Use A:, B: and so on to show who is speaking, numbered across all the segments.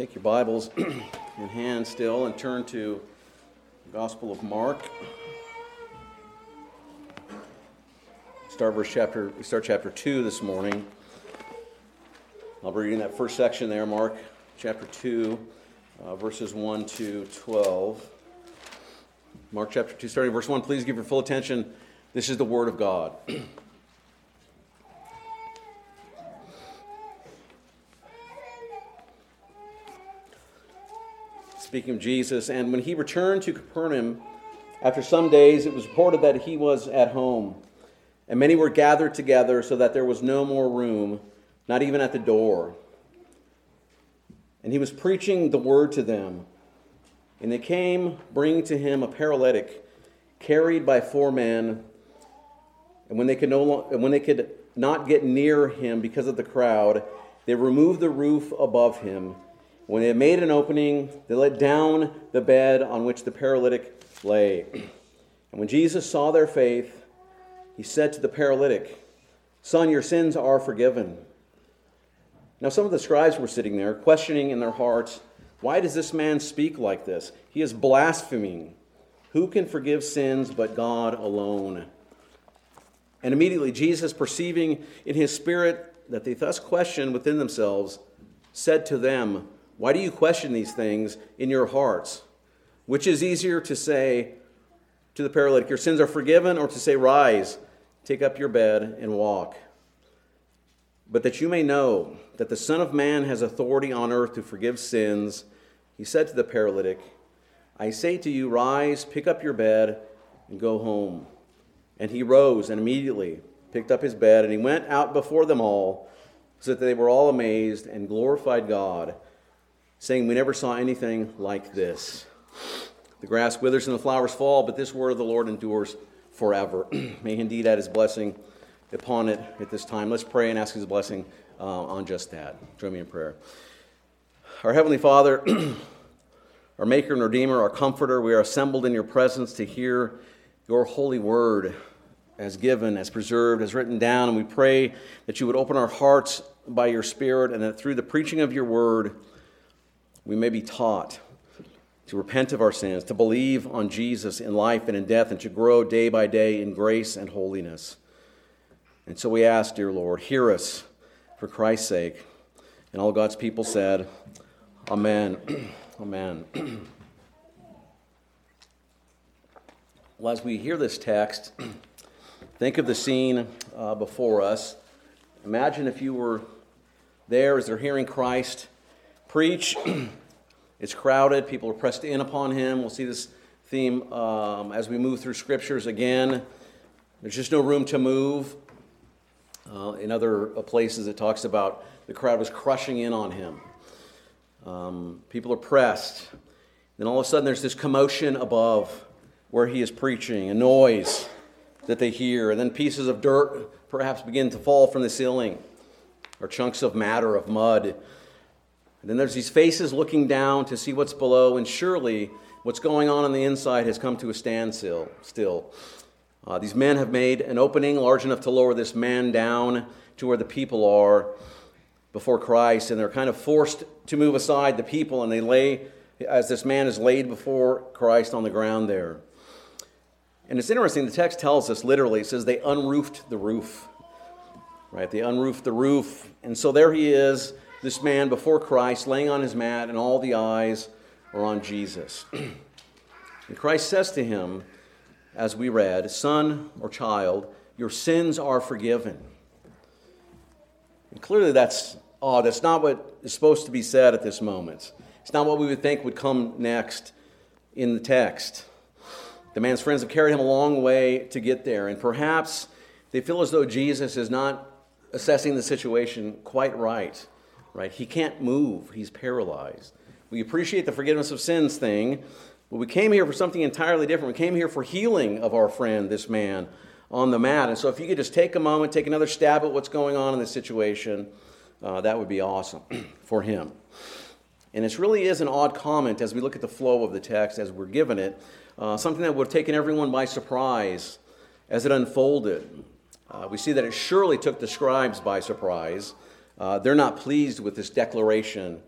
A: Take your Bibles in hand still and turn to the Gospel of Mark. Start verse chapter. Start chapter two this morning. I'll be reading that first section there, Mark chapter two, uh, verses one to twelve. Mark chapter two, starting verse one. Please give your full attention. This is the Word of God. speaking of Jesus, and when he returned to Capernaum, after some days, it was reported that he was at home. And many were gathered together so that there was no more room, not even at the door. And he was preaching the word to them. And they came, bringing to him a paralytic, carried by four men. And when they could, no lo- when they could not get near him because of the crowd, they removed the roof above him when they had made an opening, they let down the bed on which the paralytic lay. And when Jesus saw their faith, he said to the paralytic, Son, your sins are forgiven. Now, some of the scribes were sitting there, questioning in their hearts, Why does this man speak like this? He is blaspheming. Who can forgive sins but God alone? And immediately, Jesus, perceiving in his spirit that they thus questioned within themselves, said to them, why do you question these things in your hearts? Which is easier to say to the paralytic, Your sins are forgiven, or to say, Rise, take up your bed, and walk? But that you may know that the Son of Man has authority on earth to forgive sins, he said to the paralytic, I say to you, Rise, pick up your bed, and go home. And he rose and immediately picked up his bed, and he went out before them all, so that they were all amazed and glorified God saying, We never saw anything like this. The grass withers and the flowers fall, but this word of the Lord endures forever. May he indeed add his blessing upon it at this time. Let's pray and ask his blessing uh, on just that. Join me in prayer. Our Heavenly Father, our Maker and Redeemer, our Comforter, we are assembled in your presence to hear your holy word as given, as preserved, as written down. And we pray that you would open our hearts by your Spirit and that through the preaching of your word, we may be taught to repent of our sins, to believe on Jesus in life and in death, and to grow day by day in grace and holiness. And so we ask, dear Lord, hear us for Christ's sake. And all God's people said, Amen. Amen. well, as we hear this text, think of the scene uh, before us. Imagine if you were there as they're hearing Christ preach. it's crowded, people are pressed in upon him. We'll see this theme um, as we move through scriptures again. There's just no room to move. Uh, in other uh, places, it talks about the crowd was crushing in on him. Um, people are pressed. Then all of a sudden, there's this commotion above where he is preaching, a noise that they hear, and then pieces of dirt perhaps begin to fall from the ceiling, or chunks of matter, of mud and then there's these faces looking down to see what's below, and surely what's going on on the inside has come to a standstill. Still, uh, these men have made an opening large enough to lower this man down to where the people are before Christ, and they're kind of forced to move aside the people, and they lay as this man is laid before Christ on the ground there. And it's interesting, the text tells us literally, it says they unroofed the roof. Right? They unroofed the roof. And so there he is this man before Christ, laying on his mat, and all the eyes are on Jesus. and Christ says to him, as we read, Son or child, your sins are forgiven. And clearly, that's odd. That's not what is supposed to be said at this moment. It's not what we would think would come next in the text. The man's friends have carried him a long way to get there, and perhaps they feel as though Jesus is not assessing the situation quite right right? He can't move, he's paralyzed. We appreciate the forgiveness of sins thing, but we came here for something entirely different. We came here for healing of our friend, this man, on the mat. And so if you could just take a moment, take another stab at what's going on in this situation, uh, that would be awesome for him. And this really is an odd comment as we look at the flow of the text as we're given it, uh, something that would have taken everyone by surprise as it unfolded. Uh, we see that it surely took the scribes by surprise. Uh, they're not pleased with this declaration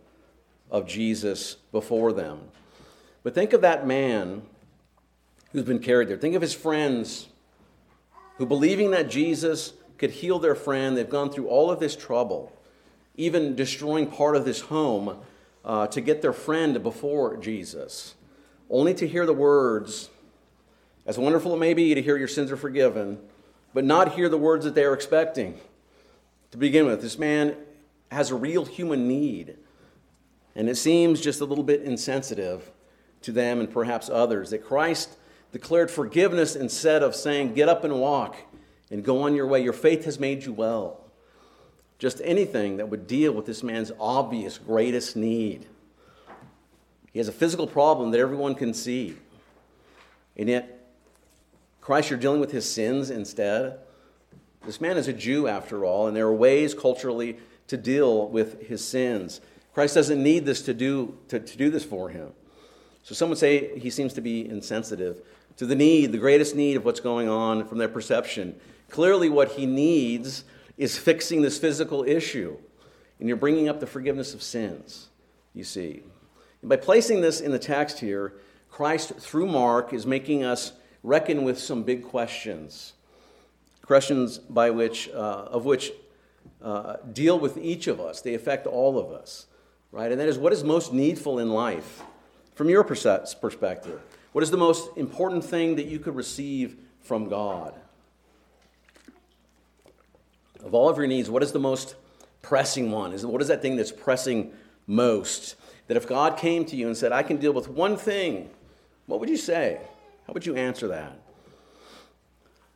A: of Jesus before them. But think of that man who's been carried there. Think of his friends who, believing that Jesus could heal their friend, they've gone through all of this trouble, even destroying part of this home uh, to get their friend before Jesus, only to hear the words, as wonderful it may be to hear your sins are forgiven, but not hear the words that they are expecting. To begin with, this man has a real human need, and it seems just a little bit insensitive to them and perhaps others that Christ declared forgiveness instead of saying, Get up and walk and go on your way. Your faith has made you well. Just anything that would deal with this man's obvious greatest need. He has a physical problem that everyone can see. And yet, Christ, you're dealing with his sins instead. This man is a Jew, after all, and there are ways culturally to deal with his sins. Christ doesn't need this to do, to, to do this for him. So some would say he seems to be insensitive to the need, the greatest need of what's going on from their perception. Clearly, what he needs is fixing this physical issue. And you're bringing up the forgiveness of sins, you see. And by placing this in the text here, Christ, through Mark, is making us reckon with some big questions. Questions by which, uh, of which uh, deal with each of us, they affect all of us, right? And that is what is most needful in life from your perspective? What is the most important thing that you could receive from God? Of all of your needs, what is the most pressing one? Is what is that thing that's pressing most? That if God came to you and said, I can deal with one thing, what would you say? How would you answer that?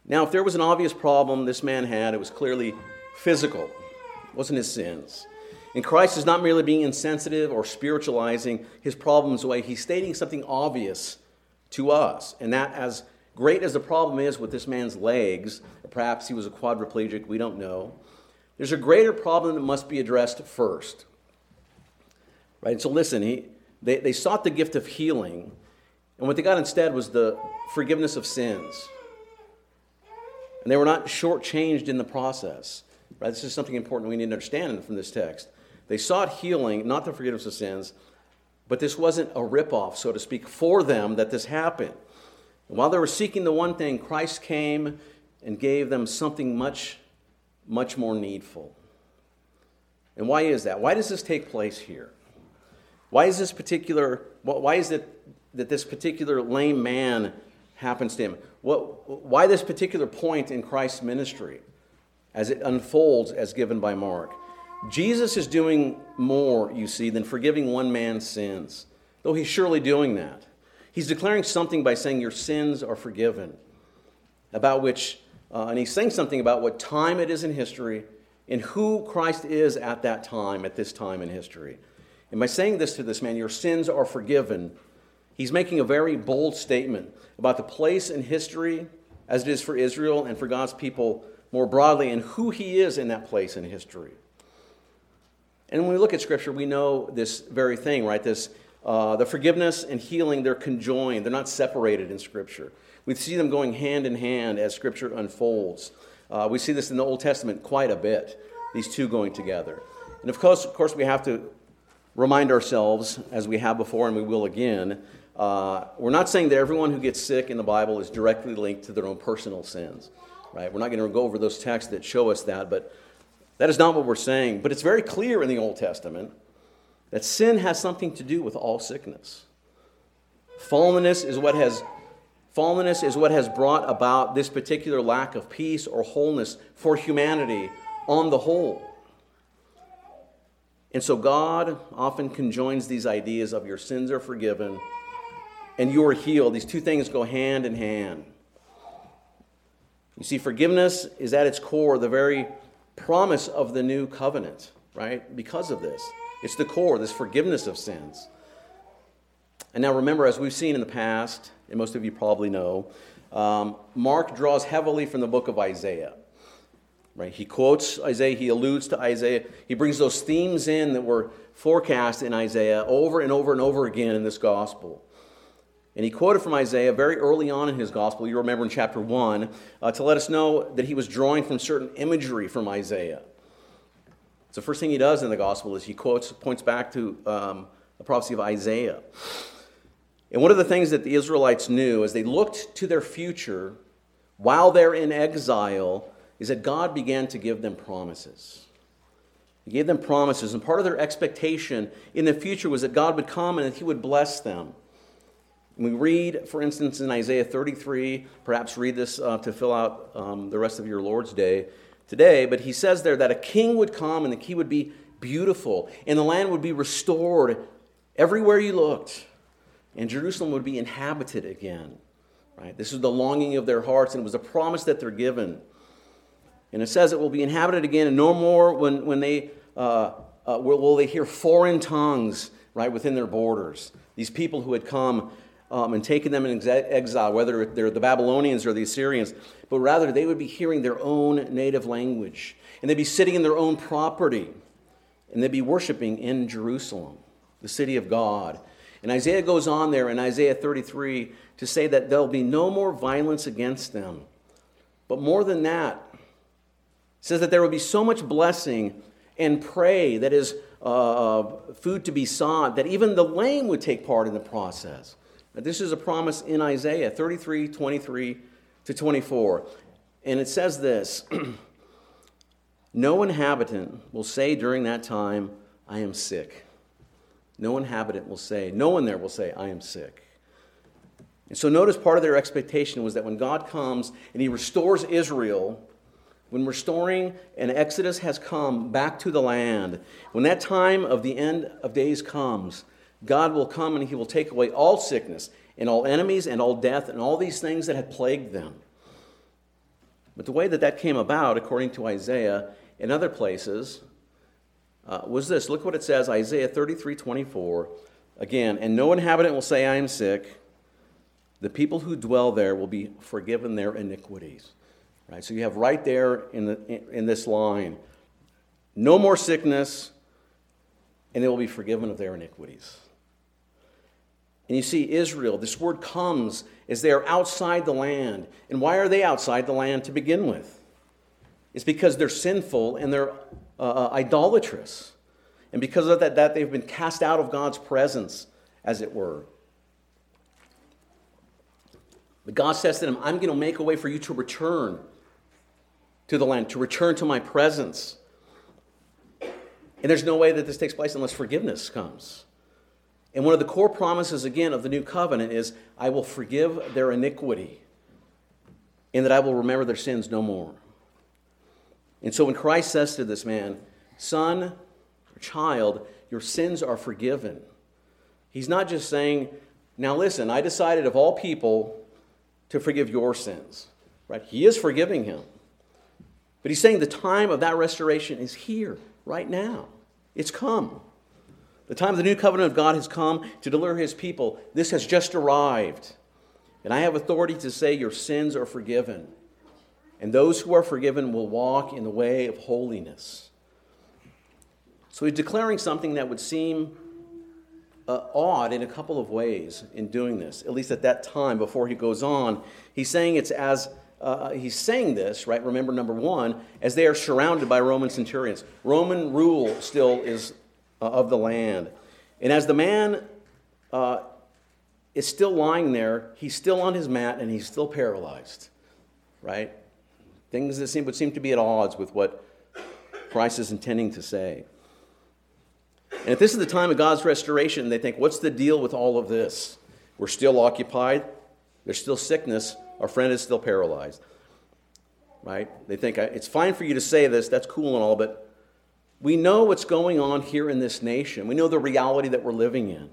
A: Now, if there was an obvious problem this man had, it was clearly physical. It wasn't his sins. And Christ is not merely being insensitive or spiritualizing his problems away, he's stating something obvious to us. And that, as great as the problem is with this man's legs, perhaps he was a quadriplegic, we don't know, there's a greater problem that must be addressed first. Right? And so listen, he, they, they sought the gift of healing, and what they got instead was the forgiveness of sins. And they were not shortchanged in the process. Right? This is something important we need to understand from this text. They sought healing, not the forgiveness of sins, but this wasn't a ripoff, so to speak, for them that this happened. And while they were seeking the one thing, Christ came and gave them something much, much more needful. And why is that? Why does this take place here? Why is this particular, why is it that this particular lame man happens to him? What, why this particular point in Christ's ministry as it unfolds as given by Mark? Jesus is doing more, you see, than forgiving one man's sins, though he's surely doing that. He's declaring something by saying, Your sins are forgiven, about which, uh, and he's saying something about what time it is in history and who Christ is at that time, at this time in history. And by saying this to this man, Your sins are forgiven, he's making a very bold statement about the place in history, as it is for Israel and for God's people more broadly, and who he is in that place in history. And when we look at Scripture, we know this very thing, right? This, uh, the forgiveness and healing, they're conjoined, they're not separated in Scripture. We see them going hand in hand as Scripture unfolds. Uh, we see this in the Old Testament quite a bit, these two going together. And of course, of course we have to remind ourselves, as we have before and we will again, uh, we're not saying that everyone who gets sick in the Bible is directly linked to their own personal sins, right? We're not going to go over those texts that show us that, but that is not what we're saying, but it's very clear in the Old Testament that sin has something to do with all sickness. Fallenness is what has fallenness is what has brought about this particular lack of peace or wholeness for humanity on the whole. And so God often conjoins these ideas of your sins are forgiven and you are healed. These two things go hand in hand. You see, forgiveness is at its core the very promise of the new covenant, right? Because of this. It's the core, this forgiveness of sins. And now remember, as we've seen in the past, and most of you probably know, um, Mark draws heavily from the book of Isaiah. Right? He quotes Isaiah, he alludes to Isaiah, he brings those themes in that were forecast in Isaiah over and over and over again in this gospel. And he quoted from Isaiah very early on in his gospel, you remember in chapter 1, uh, to let us know that he was drawing from certain imagery from Isaiah. So the first thing he does in the gospel is he quotes, points back to um, the prophecy of Isaiah. And one of the things that the Israelites knew as they looked to their future while they're in exile is that God began to give them promises. He gave them promises, and part of their expectation in the future was that God would come and that He would bless them. We read, for instance, in Isaiah 33, perhaps read this uh, to fill out um, the rest of your Lord's Day today, but he says there that a king would come and the king would be beautiful, and the land would be restored everywhere you looked, and Jerusalem would be inhabited again. Right? This is the longing of their hearts, and it was a promise that they're given. And it says it will be inhabited again, and no more when, when they uh, uh, will, will, they hear foreign tongues right within their borders. These people who had come um, and taken them in exile, whether they're the Babylonians or the Assyrians, but rather they would be hearing their own native language, and they'd be sitting in their own property, and they'd be worshiping in Jerusalem, the city of God. And Isaiah goes on there in Isaiah 33 to say that there'll be no more violence against them. But more than that, says that there will be so much blessing and prey that is uh, food to be sought that even the lame would take part in the process. This is a promise in Isaiah 33 23 to 24. And it says this No inhabitant will say during that time, I am sick. No inhabitant will say, no one there will say, I am sick. And so notice part of their expectation was that when God comes and he restores Israel, when restoring and Exodus has come back to the land, when that time of the end of days comes, God will come and he will take away all sickness and all enemies and all death and all these things that had plagued them. But the way that that came about, according to Isaiah and other places, uh, was this. Look what it says Isaiah 33 24. Again, and no inhabitant will say, I am sick. The people who dwell there will be forgiven their iniquities. Right? So you have right there in, the, in, in this line no more sickness, and they will be forgiven of their iniquities. And you see, Israel, this word comes as they are outside the land. And why are they outside the land to begin with? It's because they're sinful and they're uh, uh idolatrous. And because of that, that, they've been cast out of God's presence, as it were. But God says to them, I'm going to make a way for you to return to the land, to return to my presence. And there's no way that this takes place unless forgiveness comes. And one of the core promises, again, of the new covenant is I will forgive their iniquity, and that I will remember their sins no more. And so when Christ says to this man, Son child, your sins are forgiven, he's not just saying, Now listen, I decided of all people to forgive your sins. Right? He is forgiving him. But he's saying the time of that restoration is here, right now. It's come. The time of the new covenant of God has come to deliver his people. This has just arrived. And I have authority to say your sins are forgiven. And those who are forgiven will walk in the way of holiness. So he's declaring something that would seem uh, odd in a couple of ways in doing this, at least at that time before he goes on. He's saying it's as uh, he's saying this, right? Remember, number one, as they are surrounded by Roman centurions. Roman rule still is uh, of the land. And as the man uh, is still lying there, he's still on his mat and he's still paralyzed, right? Things that seem, would seem to be at odds with what Christ is intending to say. And if this is the time of God's restoration, they think, what's the deal with all of this? We're still occupied, there's still sickness, our friend is still paralyzed. Right? They think it's fine for you to say this, that's cool and all, but we know what's going on here in this nation. We know the reality that we're living in.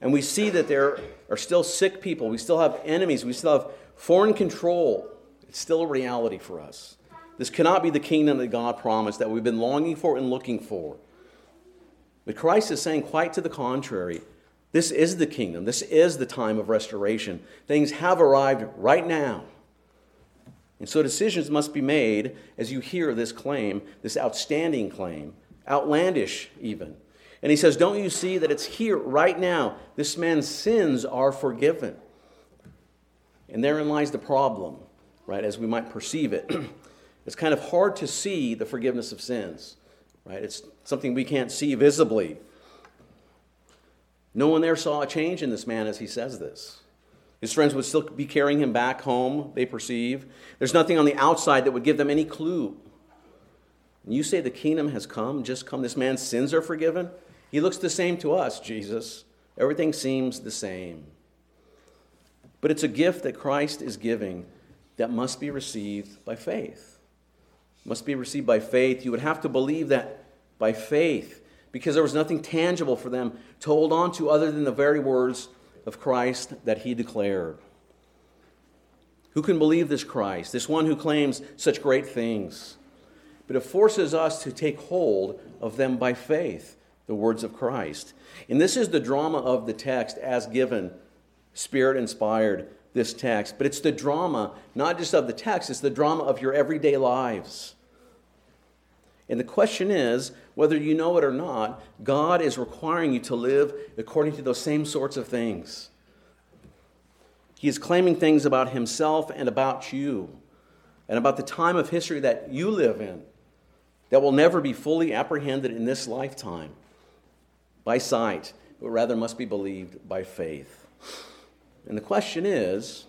A: And we see that there are still sick people. We still have enemies. We still have foreign control. It's still a reality for us. This cannot be the kingdom that God promised that we've been longing for and looking for. But Christ is saying quite to the contrary. This is the kingdom. This is the time of restoration. Things have arrived right now. And so decisions must be made as you hear this claim, this outstanding claim, outlandish even. And he says, Don't you see that it's here right now? This man's sins are forgiven. And therein lies the problem, right, as we might perceive it. it's kind of hard to see the forgiveness of sins, right? It's something we can't see visibly. No one there saw a change in this man as he says this. His friends would still be carrying him back home, they perceive. There's nothing on the outside that would give them any clue. And you say the kingdom has come, just come, this man's sins are forgiven? He looks the same to us, Jesus. Everything seems the same. But it's a gift that Christ is giving that must be received by faith. Must be received by faith. You would have to believe that by faith because there was nothing tangible for them to hold on to other than the very words of Christ that he declared. Who can believe this Christ, this one who claims such great things? But it forces us to take hold of them by faith, the words of Christ. And this is the drama of the text as given, spirit inspired, this text. But it's the drama, not just of the text, it's the drama of your everyday lives. And the question is whether you know it or not, God is requiring you to live according to those same sorts of things. He is claiming things about himself and about you and about the time of history that you live in that will never be fully apprehended in this lifetime by sight, but rather must be believed by faith. And the question is,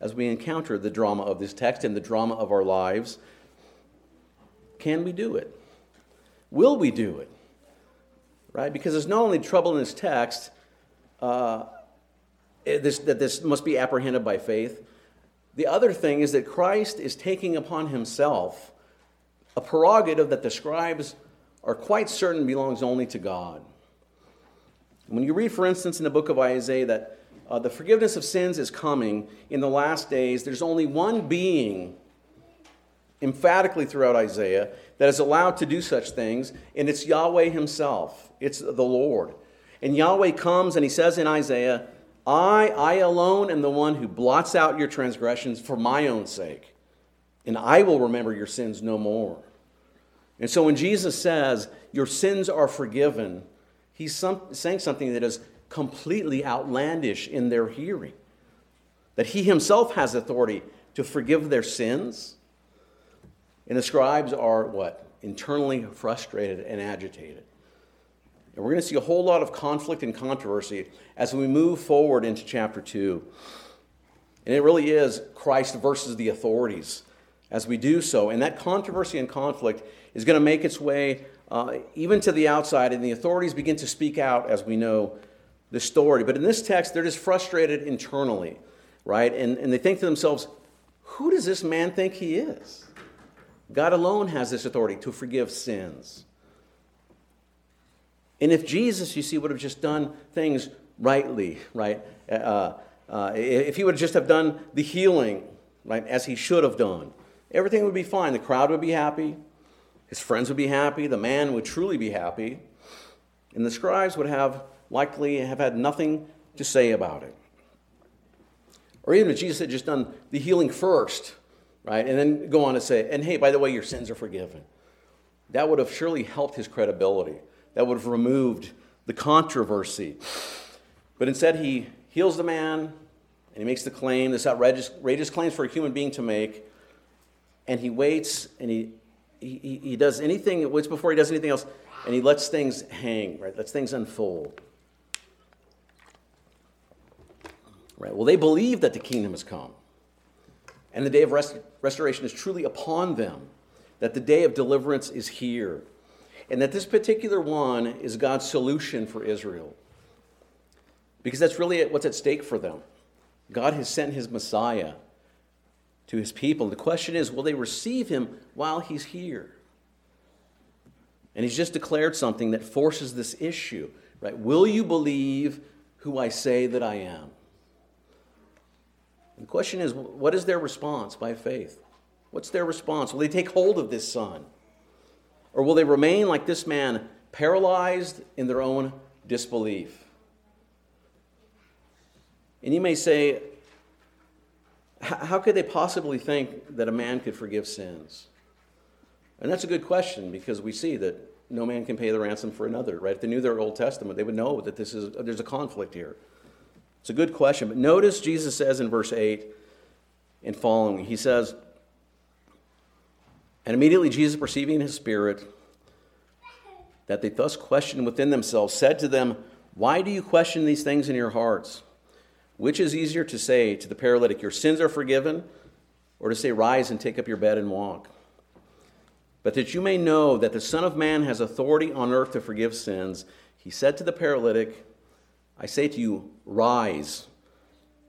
A: as we encounter the drama of this text and the drama of our lives, can we do it? Will we do it? Right? Because there's not only trouble in this text uh, this, that this must be apprehended by faith. The other thing is that Christ is taking upon himself a prerogative that the scribes are quite certain belongs only to God. When you read, for instance, in the book of Isaiah that uh, the forgiveness of sins is coming in the last days, there's only one being emphatically throughout Isaiah that is allowed to do such things, and it's Yahweh Himself. It's the Lord. And Yahweh comes and He says in Isaiah, I, I alone am the one who blots out your transgressions for my own sake, and I will remember your sins no more. And so when Jesus says, Your sins are forgiven, He's some, saying something that is completely outlandish in their hearing. That He Himself has authority to forgive their sins and the scribes are what? Internally frustrated and agitated. And we're going to see a whole lot of conflict and controversy as we move forward into chapter 2. And it really is Christ versus the authorities as we do so. And that controversy and conflict is going to make its way uh, even to the outside, and the authorities begin to speak out as we know the story. But in this text, they're just frustrated internally, right? And, and they think to themselves, who does this man think he is? God alone has this authority to forgive sins. And if Jesus, you see, would have just done things rightly, right? Uh, uh, if he would just have done the healing, right, as he should have done, everything would be fine. The crowd would be happy, his friends would be happy, the man would truly be happy, and the scribes would have likely have had nothing to say about it. Or even if Jesus had just done the healing first, right? And then go on to say, and hey, by the way, your sins are forgiven. That would have surely helped his credibility. That would have removed the controversy. But instead, he heals the man and he makes the claim, this outrageous, outrageous claims for a human being to make. And he waits and he, he, he does anything, waits before he does anything else, and he lets things hang, right? Lets things unfold. Right? Well, they believe that the kingdom has come and the day of rest- restoration is truly upon them, that the day of deliverance is here, and that this particular one is God's solution for Israel. Because that's really what's at stake for them. God has sent his Messiah to his people. The question is will they receive him while he's here? And he's just declared something that forces this issue, right? Will you believe who I say that I am? The question is, what is their response by faith? What's their response? Will they take hold of this son? Or will they remain like this man, paralyzed in their own disbelief? And you may say, how could they possibly think that a man could forgive sins? And that's a good question because we see that no man can pay the ransom for another, right? If they knew their Old Testament, they would know that this is, there's a conflict here. It's a good question. But notice Jesus says in verse 8 and following, he says, And immediately Jesus, perceiving in his spirit that they thus questioned within themselves, said to them, Why do you question these things in your hearts? Which is easier to say to the paralytic, Your sins are forgiven, or to say, Rise and take up your bed and walk? But that you may know that the Son of Man has authority on earth to forgive sins, he said to the paralytic, I say to you, Rise,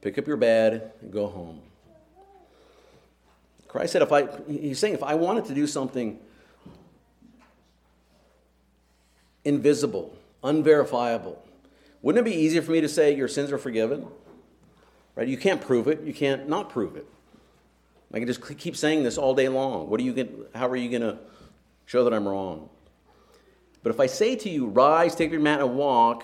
A: pick up your bed, and go home. Christ said, if I, he's saying, if I wanted to do something invisible, unverifiable, wouldn't it be easier for me to say your sins are forgiven? Right? You can't prove it. You can't not prove it. I can just keep saying this all day long. What are you going how are you going to show that I'm wrong? But if I say to you, rise, take your mat and walk,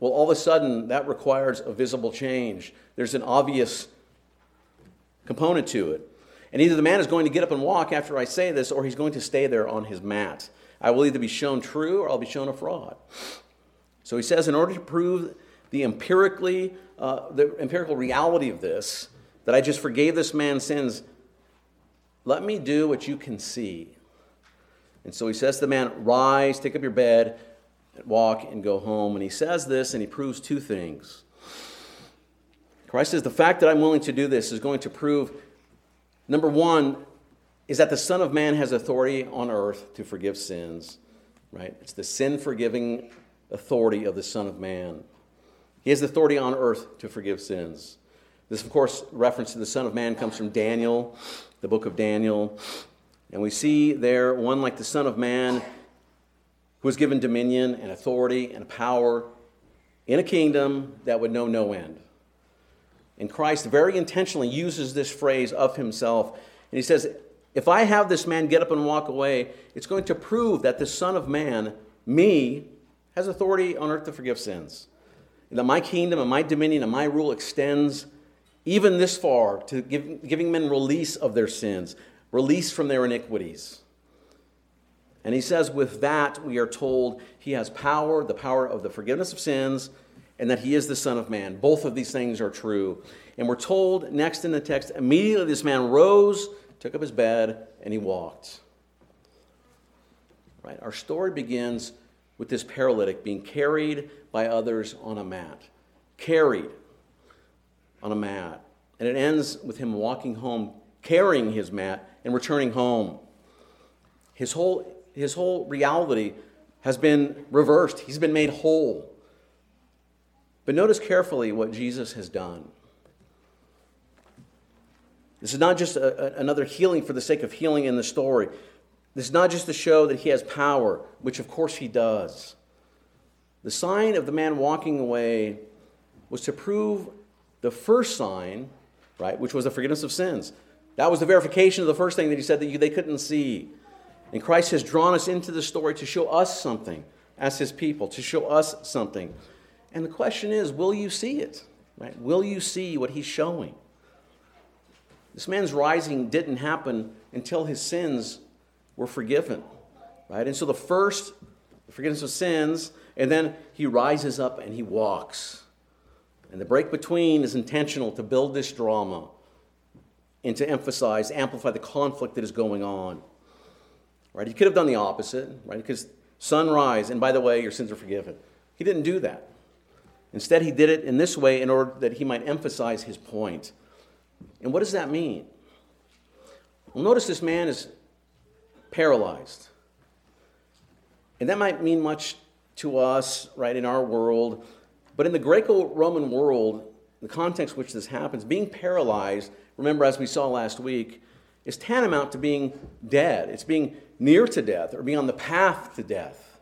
A: well, all of a sudden that requires a visible change. There's an obvious component to it. And either the man is going to get up and walk after I say this, or he's going to stay there on his mat. I will either be shown true or I'll be shown a fraud. So he says, in order to prove the empirically, uh, the empirical reality of this, that I just forgave this man's sins, let me do what you can see. And so he says to the man, Rise, take up your bed, walk, and go home. And he says this, and he proves two things. Christ says, The fact that I'm willing to do this is going to prove Number one is that the Son of Man has authority on earth to forgive sins, right? It's the sin forgiving authority of the Son of Man. He has authority on earth to forgive sins. This, of course, reference to the Son of Man comes from Daniel, the book of Daniel. And we see there one like the Son of Man who was given dominion and authority and power in a kingdom that would know no end. And Christ very intentionally uses this phrase of himself. And he says, If I have this man get up and walk away, it's going to prove that the Son of Man, me, has authority on earth to forgive sins. And that my kingdom and my dominion and my rule extends even this far to give, giving men release of their sins, release from their iniquities. And he says, with that, we are told he has power, the power of the forgiveness of sins and that he is the Son of Man. Both of these things are true. And we're told next in the text immediately this man rose, took up his bed, and he walked. Right? Our story begins with this paralytic being carried by others on a mat. Carried on a mat. And it ends with him walking home, carrying his mat, and returning home. His whole, his whole reality has been reversed, he's been made whole. But notice carefully what Jesus has done. This is not just a, a, another healing for the sake of healing in the story. This is not just to show that he has power, which of course he does. The sign of the man walking away was to prove the first sign, right, which was the forgiveness of sins. That was the verification of the first thing that he said that you, they couldn't see. And Christ has drawn us into the story to show us something as his people, to show us something. And the question is, will you see it? Right? Will you see what he's showing? This man's rising didn't happen until his sins were forgiven. Right? And so the first, the forgiveness of sins, and then he rises up and he walks. And the break between is intentional to build this drama and to emphasize, amplify the conflict that is going on. Right? He could have done the opposite, right? Because sunrise, and by the way, your sins are forgiven. He didn't do that. Instead, he did it in this way in order that he might emphasize his point. And what does that mean? Well, notice this man is paralyzed. And that might mean much to us, right, in our world. But in the Greco Roman world, the context in which this happens, being paralyzed, remember, as we saw last week, is tantamount to being dead. It's being near to death or being on the path to death.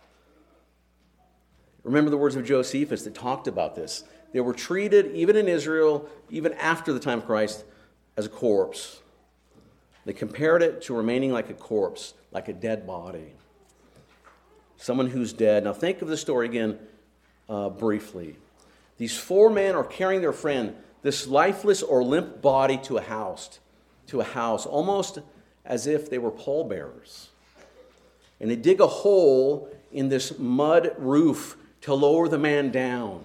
A: Remember the words of Josephus that talked about this. They were treated, even in Israel, even after the time of Christ, as a corpse. They compared it to remaining like a corpse, like a dead body. Someone who's dead. Now, think of the story again uh, briefly. These four men are carrying their friend, this lifeless or limp body, to a house, to a house, almost as if they were pallbearers. And they dig a hole in this mud roof to lower the man down.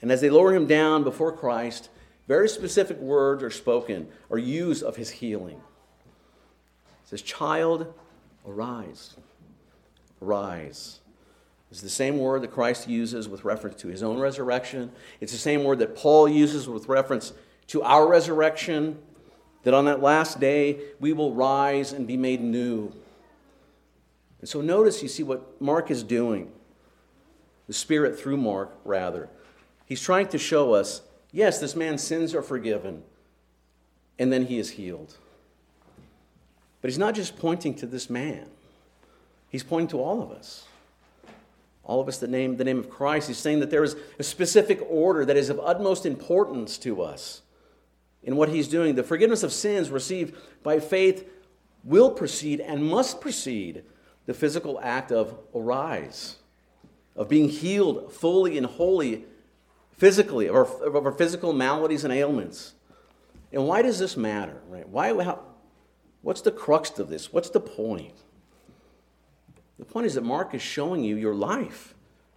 A: And as they lower him down before Christ, very specific words are spoken or used of his healing. It says, Child, arise. Arise. It's the same word that Christ uses with reference to his own resurrection. It's the same word that Paul uses with reference to our resurrection, that on that last day we will rise and be made new. And so notice you see what Mark is doing. The Spirit through Mark, rather. He's trying to show us yes, this man's sins are forgiven, and then he is healed. But he's not just pointing to this man, he's pointing to all of us all of us that name the name of Christ. He's saying that there is a specific order that is of utmost importance to us in what he's doing. The forgiveness of sins received by faith will precede and must precede the physical act of arise, of being healed fully and wholly physically, of our, of our physical maladies and ailments. And why does this matter? Right? Why, how, what's the crux of this? What's the point? The point is that Mark is showing you your life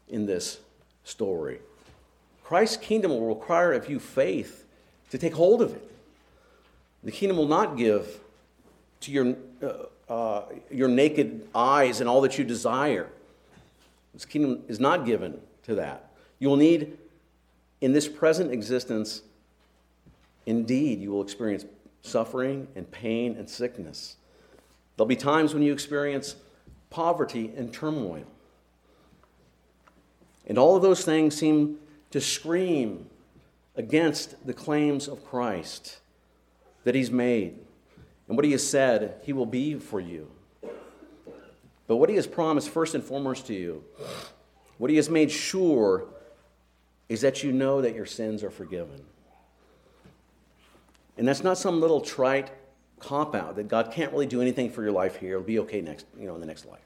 A: in this story. Christ's kingdom will require of you faith to take hold of it. The kingdom will not give to your, uh, uh, your naked eyes and all that you desire. This kingdom is not given to that. You will need, in this present existence, indeed, you will experience suffering and pain and sickness. There'll be times when you experience poverty, and turmoil. And all of those things seem to scream against the claims of Christ that He's made and what He has said He will be for you. But what He has promised, first and foremost to you, what He has made sure is that you know that your sins are forgiven. And that's not some little trite cop out that God can't really do anything for your life here. It'll be okay next, you know, in the next life.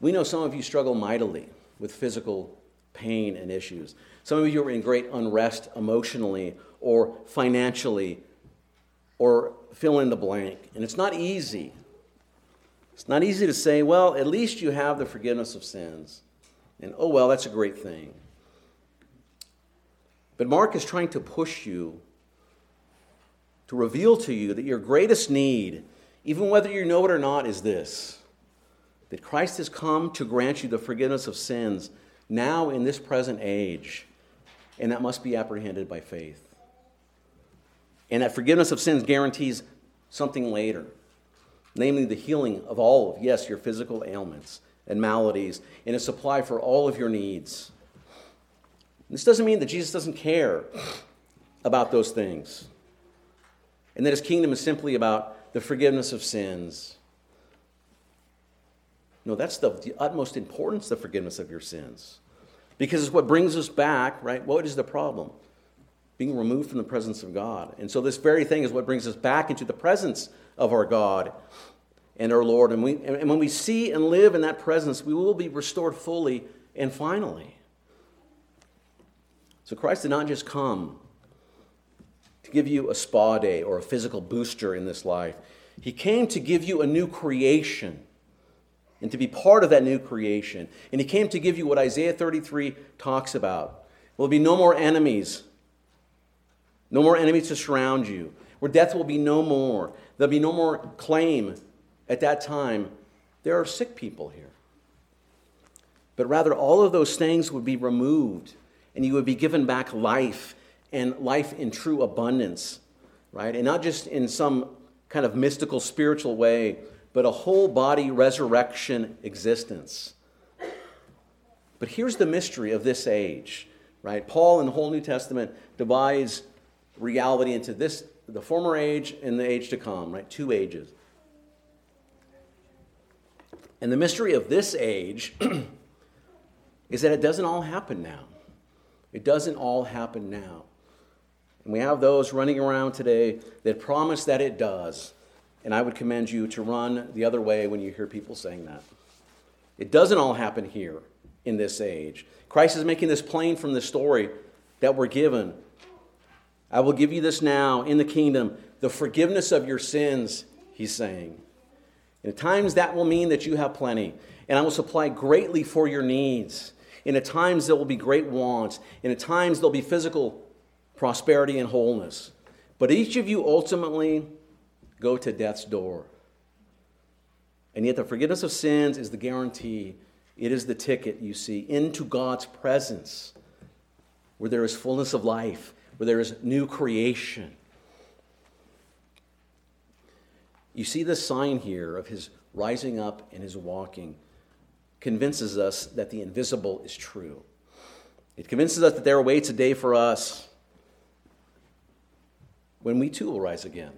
A: We know some of you struggle mightily with physical pain and issues. Some of you are in great unrest emotionally or financially or fill in the blank. And it's not easy. It's not easy to say, well, at least you have the forgiveness of sins. And oh, well, that's a great thing. But Mark is trying to push you to reveal to you that your greatest need, even whether you know it or not, is this that Christ has come to grant you the forgiveness of sins now in this present age, and that must be apprehended by faith. And that forgiveness of sins guarantees something later, namely the healing of all of, yes, your physical ailments and maladies, and a supply for all of your needs. This doesn't mean that Jesus doesn't care about those things, and that his kingdom is simply about the forgiveness of sins no, that's the, the utmost importance, the forgiveness of your sins. Because it's what brings us back, right? What is the problem? Being removed from the presence of God. And so, this very thing is what brings us back into the presence of our God and our Lord. And, we, and when we see and live in that presence, we will be restored fully and finally. So, Christ did not just come to give you a spa day or a physical booster in this life, He came to give you a new creation and to be part of that new creation. And he came to give you what Isaiah 33 talks about. There will be no more enemies, no more enemies to surround you, where death will be no more. There'll be no more claim at that time. There are sick people here. But rather, all of those things would be removed, and you would be given back life and life in true abundance, right? And not just in some kind of mystical, spiritual way, but a whole body resurrection existence. But here's the mystery of this age, right? Paul in the whole New Testament divides reality into this the former age and the age to come, right? Two ages. And the mystery of this age is that it doesn't all happen now. It doesn't all happen now. And we have those running around today that promise that it does. And I would commend you to run the other way when you hear people saying that. It doesn't all happen here in this age. Christ is making this plain from the story that we're given. I will give you this now in the kingdom, the forgiveness of your sins, he's saying. At times that will mean that you have plenty, and I will supply greatly for your needs. And at times there will be great wants, and at times there'll be physical prosperity and wholeness. But each of you ultimately go to death's door. And yet, the forgiveness of sins is the guarantee, it is the ticket, you see, into God's presence, where there is fullness of life, where there is new creation. You see the sign here of his rising up and his walking convinces us that the invisible is true. It convinces us that there awaits a day for us when we too will rise again.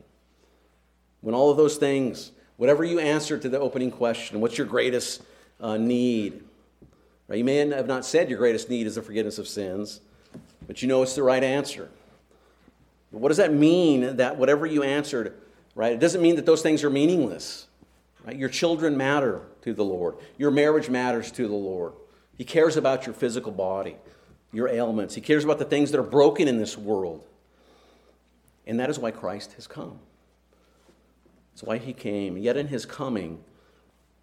A: When all of those things, whatever you answer to the opening question, what's your greatest uh, need? Right? You may have not said your greatest need is the forgiveness of sins, but you know it's the right answer. What does that mean that whatever you answered, right? It doesn't mean that those things are meaningless. Right? Your children matter to the Lord. Your marriage matters to the Lord. He cares about your physical body, your ailments. He cares about the things that are broken in this world. And that is why Christ has come. That's why he came. Yet in his coming,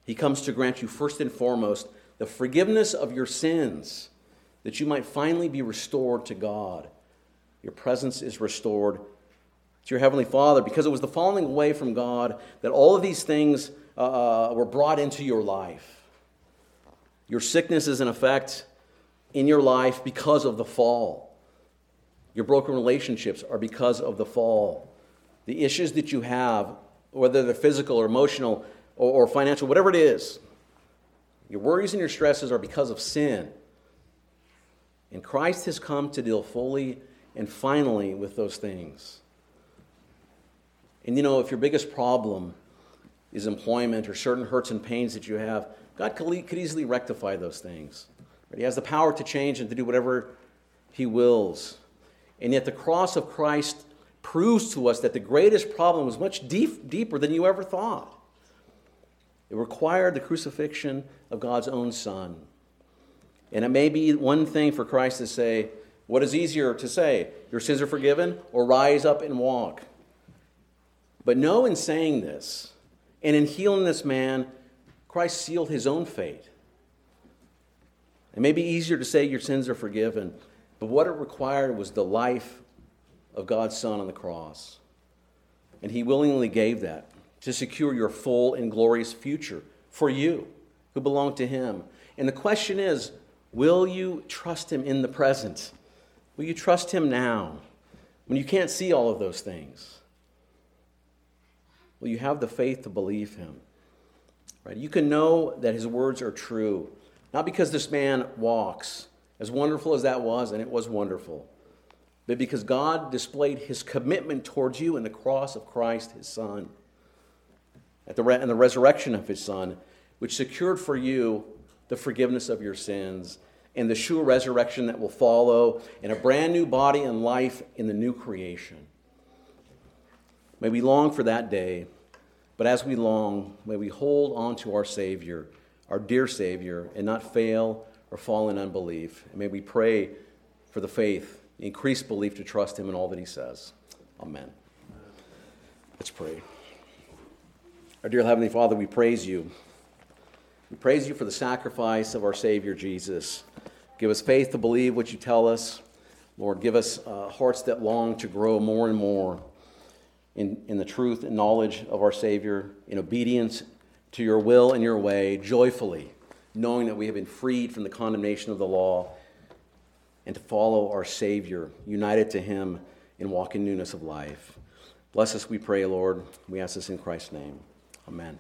A: he comes to grant you first and foremost the forgiveness of your sins, that you might finally be restored to God. Your presence is restored to your Heavenly Father because it was the falling away from God that all of these things uh, uh, were brought into your life. Your sickness is in effect in your life because of the fall. Your broken relationships are because of the fall. The issues that you have, whether they're physical or emotional or, or financial, whatever it is, your worries and your stresses are because of sin. And Christ has come to deal fully and finally with those things. And you know, if your biggest problem is employment or certain hurts and pains that you have, God could easily rectify those things. He has the power to change and to do whatever He wills. And yet, the cross of Christ proves to us that the greatest problem was much deep, deeper than you ever thought. It required the crucifixion of God's own Son. And it may be one thing for Christ to say, What is easier to say, your sins are forgiven, or rise up and walk? But know in saying this, and in healing this man, Christ sealed his own fate. It may be easier to say your sins are forgiven, but what it required was the life of God's Son on the cross. And he willingly gave that to secure your full and glorious future for you who belong to him. And the question is will you trust him in the present? Will you trust him now when you can't see all of those things? Will you have the faith to believe him? Right? You can know that his words are true, not because this man walks, as wonderful as that was, and it was wonderful, but because God displayed his commitment towards you in the cross of Christ, his son, at the re- and the resurrection of his son, which secured for you the forgiveness of your sins and the sure resurrection that will follow, and a brand new body and life in the new creation. May we long for that day, but as we long, may we hold on to our Savior, our dear Savior, and not fail or fall in unbelief. And may we pray for the faith, increased belief to trust Him in all that He says. Amen. Let's pray. Our dear Heavenly Father, we praise you. We praise you for the sacrifice of our Savior Jesus. Give us faith to believe what you tell us. Lord, give us uh, hearts that long to grow more and more in, in the truth and knowledge of our Savior, in obedience to your will and your way, joyfully, knowing that we have been freed from the condemnation of the law, and to follow our Savior, united to Him, and walk in newness of life. Bless us, we pray, Lord. We ask this in Christ's name. Amen.